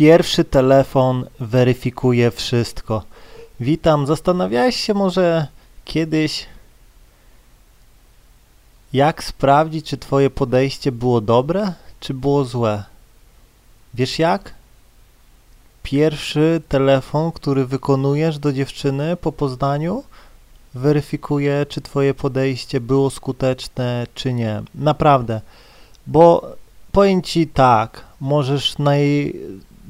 Pierwszy telefon weryfikuje wszystko. Witam. Zastanawiałeś się może kiedyś, jak sprawdzić, czy Twoje podejście było dobre, czy było złe? Wiesz jak? Pierwszy telefon, który wykonujesz do dziewczyny po poznaniu, weryfikuje, czy Twoje podejście było skuteczne, czy nie. Naprawdę. Bo powiem Ci tak, możesz naj,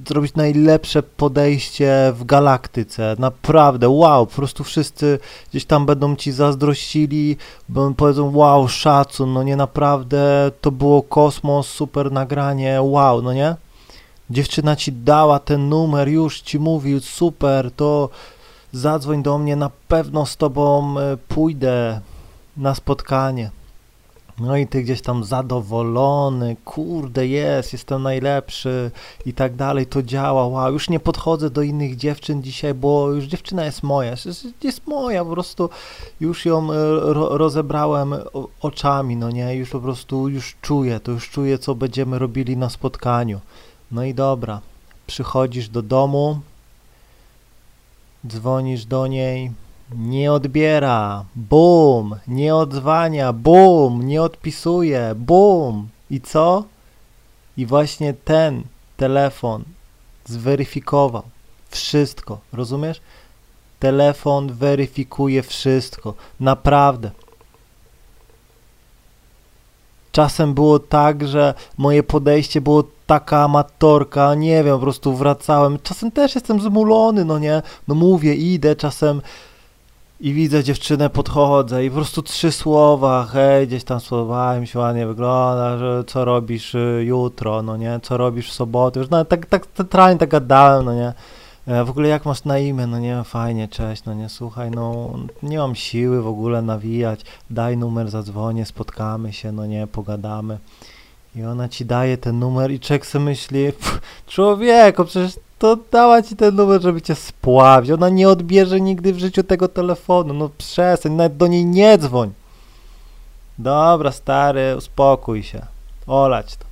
zrobić najlepsze podejście w galaktyce. Naprawdę, wow, po prostu wszyscy gdzieś tam będą Ci zazdrościli, powiedzą, wow, szacun, no nie, naprawdę, to było kosmos, super nagranie, wow, no nie? Dziewczyna Ci dała ten numer, już Ci mówił, super, to zadzwoń do mnie, na pewno z Tobą e, pójdę na spotkanie. No i ty gdzieś tam zadowolony, kurde, jest, jestem najlepszy i tak dalej, to działa, wow, już nie podchodzę do innych dziewczyn dzisiaj, bo już dziewczyna jest moja, jest, jest moja, po prostu już ją e, ro, rozebrałem oczami, no nie, już po prostu, już czuję, to już czuję, co będziemy robili na spotkaniu. No i dobra, przychodzisz do domu, dzwonisz do niej, nie odbiera, bum, nie odzwania, bum, nie odpisuje, bum. I co? I właśnie ten telefon zweryfikował wszystko, rozumiesz? Telefon weryfikuje wszystko, naprawdę. Czasem było tak, że moje podejście było taka amatorka, nie wiem, po prostu wracałem. Czasem też jestem zmulony, no nie? No mówię, idę, czasem i widzę dziewczynę, podchodzę i po prostu trzy słowa, hej, gdzieś tam słowałem się ładnie wygląda, że co robisz y, jutro, no nie, co robisz w sobotę, już no, tak, tak centralnie tak gadałem, no nie, e, w ogóle jak masz na imię, no nie, fajnie, cześć, no nie, słuchaj, no nie mam siły w ogóle nawijać, daj numer, zadzwonię, spotkamy się, no nie, pogadamy. I ona ci daje ten numer i czek sobie myśli, człowieku, przecież to dała ci ten numer, żeby cię spławić. Ona nie odbierze nigdy w życiu tego telefonu. No przestań, nawet do niej nie dzwoń. Dobra, stary, uspokój się. Olać to.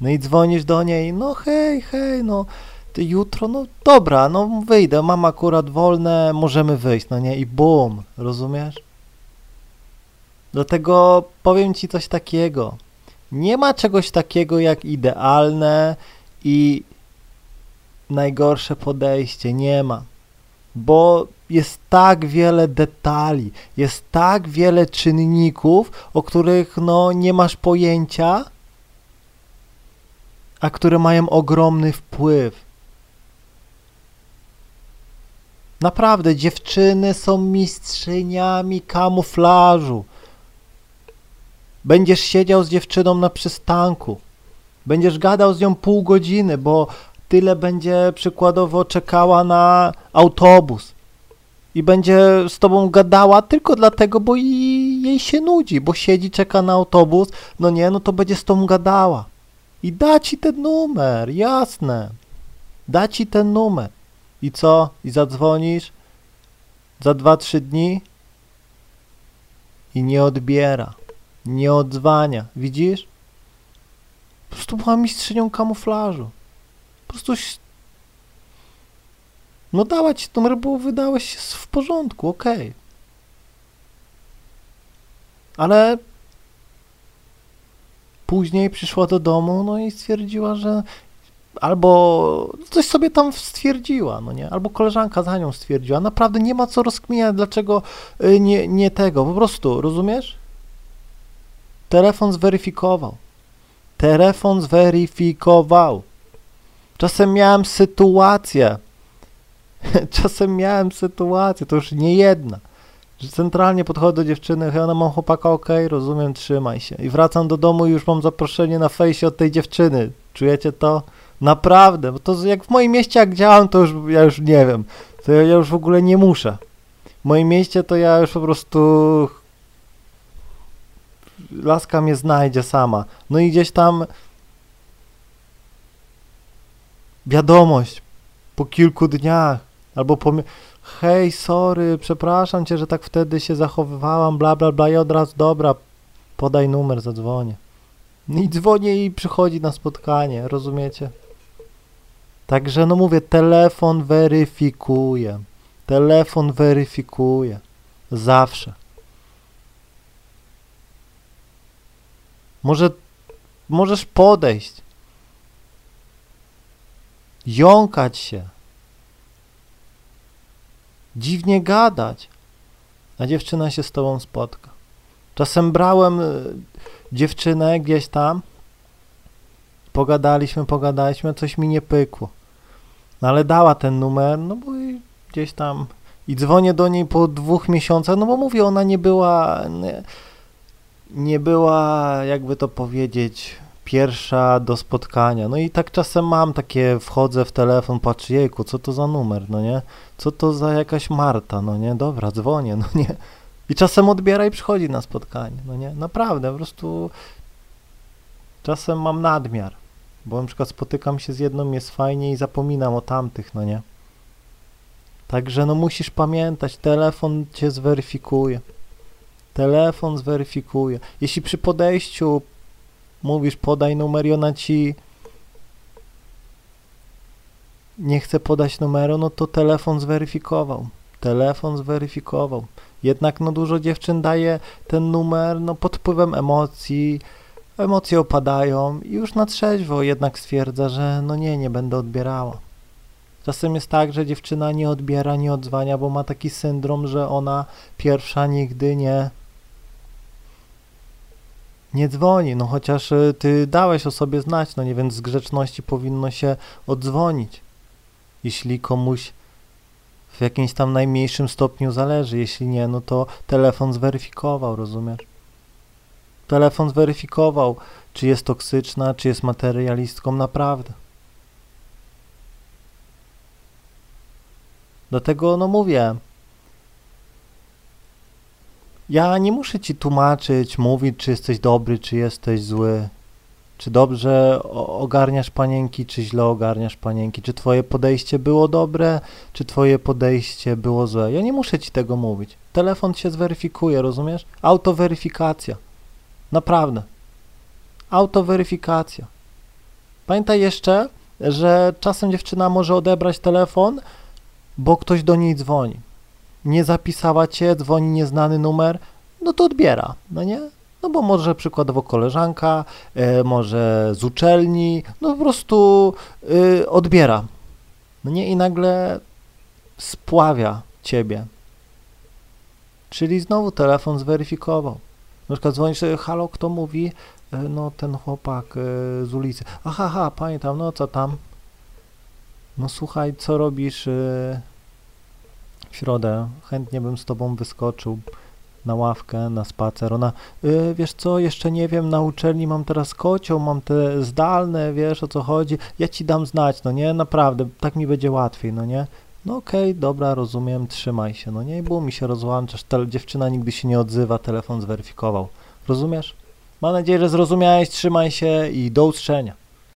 No i dzwonisz do niej, no hej, hej, no ty jutro, no dobra, no wyjdę, mam akurat wolne, możemy wyjść, no nie? I bum, rozumiesz? Dlatego powiem ci coś takiego. Nie ma czegoś takiego jak idealne i najgorsze podejście, nie ma. Bo jest tak wiele detali, jest tak wiele czynników, o których no nie masz pojęcia, a które mają ogromny wpływ. Naprawdę, dziewczyny są mistrzyniami kamuflażu. Będziesz siedział z dziewczyną na przystanku. Będziesz gadał z nią pół godziny, bo tyle będzie przykładowo czekała na autobus i będzie z tobą gadała tylko dlatego, bo jej się nudzi, bo siedzi, czeka na autobus, no nie, no to będzie z tobą gadała. I da ci ten numer, jasne. Da ci ten numer. I co? I zadzwonisz za dwa, trzy dni i nie odbiera, nie odzwania. Widzisz? Po prostu była mistrzynią kamuflażu. Po prostu no dała ci numer, bo wydałeś się w porządku, okej. Okay. Ale później przyszła do domu, no i stwierdziła, że albo coś sobie tam stwierdziła, no nie, albo koleżanka za nią stwierdziła. Naprawdę nie ma co rozkminiać, dlaczego y, nie, nie tego, po prostu, rozumiesz? Telefon zweryfikował. Telefon zweryfikował. Czasem miałem sytuację, czasem miałem sytuację, to już nie jedna, że centralnie podchodzę do dziewczyny, hej, ona mam chłopaka, okay, rozumiem, trzymaj się. I wracam do domu i już mam zaproszenie na fejsie od tej dziewczyny. Czujecie to? Naprawdę, bo to jak w moim mieście jak działam, to już ja już nie wiem, to ja już w ogóle nie muszę. W moim mieście to ja już po prostu laska mnie znajdzie sama. No i gdzieś tam wiadomość po kilku dniach, albo po hej, sorry, przepraszam cię, że tak wtedy się zachowywałam, bla, bla, bla, i od razu, dobra, podaj numer, zadzwonię. I dzwonię i przychodzi na spotkanie, rozumiecie? Także no mówię, telefon weryfikuje. Telefon weryfikuje. Zawsze. Może możesz podejść. Jąkać się. Dziwnie gadać. A dziewczyna się z tobą spotka. Czasem brałem y, dziewczynę gdzieś tam, pogadaliśmy, pogadaliśmy, coś mi nie pykło. No ale dała ten numer, no bo gdzieś tam i dzwonię do niej po dwóch miesiącach, no bo mówię, ona nie była, nie, nie była, jakby to powiedzieć, pierwsza do spotkania. No i tak czasem mam takie, wchodzę w telefon, patrzę, jejku, co to za numer, no nie? Co to za jakaś Marta, no nie? Dobra, dzwonię, no nie? I czasem odbiera i przychodzi na spotkanie, no nie? Naprawdę, po prostu czasem mam nadmiar, bo na przykład spotykam się z jedną, jest fajnie i zapominam o tamtych, no nie? Także no musisz pamiętać, telefon cię zweryfikuje. Telefon zweryfikuje. Jeśli przy podejściu mówisz podaj numer i ona ci nie chce podać numeru, no to telefon zweryfikował. Telefon zweryfikował. Jednak no dużo dziewczyn daje ten numer no pod wpływem emocji, emocje opadają i już na trzeźwo jednak stwierdza, że no nie, nie będę odbierała. Czasem jest tak, że dziewczyna nie odbiera, nie odzwania, bo ma taki syndrom, że ona pierwsza nigdy nie nie dzwoni, no chociaż y, ty dałeś o sobie znać, no nie, więc z grzeczności powinno się odzwonić. Jeśli komuś w jakimś tam najmniejszym stopniu zależy, jeśli nie, no to telefon zweryfikował, rozumiesz? Telefon zweryfikował, czy jest toksyczna, czy jest materialistką, naprawdę. Dlatego, no mówię, ja nie muszę ci tłumaczyć, mówić, czy jesteś dobry, czy jesteś zły. Czy dobrze ogarniasz panienki, czy źle ogarniasz panienki? Czy twoje podejście było dobre, czy twoje podejście było złe? Ja nie muszę ci tego mówić. Telefon się zweryfikuje, rozumiesz? Autoweryfikacja. Naprawdę. Autoweryfikacja. Pamiętaj jeszcze, że czasem dziewczyna może odebrać telefon, bo ktoś do niej dzwoni nie zapisała cię, dzwoni nieznany numer, no to odbiera, no nie? No bo może przykładowo koleżanka, e, może z uczelni, no po prostu y, odbiera. No nie? I nagle spławia ciebie. Czyli znowu telefon zweryfikował. Na przykład dzwonisz, halo, kto mówi? E, no ten chłopak e, z ulicy. Aha, aha, pamiętam, no co tam? No słuchaj, co robisz? W środę. Chętnie bym z tobą wyskoczył na ławkę, na spacer. Ona, y, wiesz co, jeszcze nie wiem, na uczelni mam teraz kocioł, mam te zdalne, wiesz o co chodzi, ja ci dam znać, no nie, naprawdę, tak mi będzie łatwiej, no nie. No okej, okay, dobra, rozumiem, trzymaj się, no nie, i było mi się rozłączasz, ta dziewczyna nigdy się nie odzywa, telefon zweryfikował. Rozumiesz? Mam nadzieję, że zrozumiałeś, trzymaj się i do usłyszenia.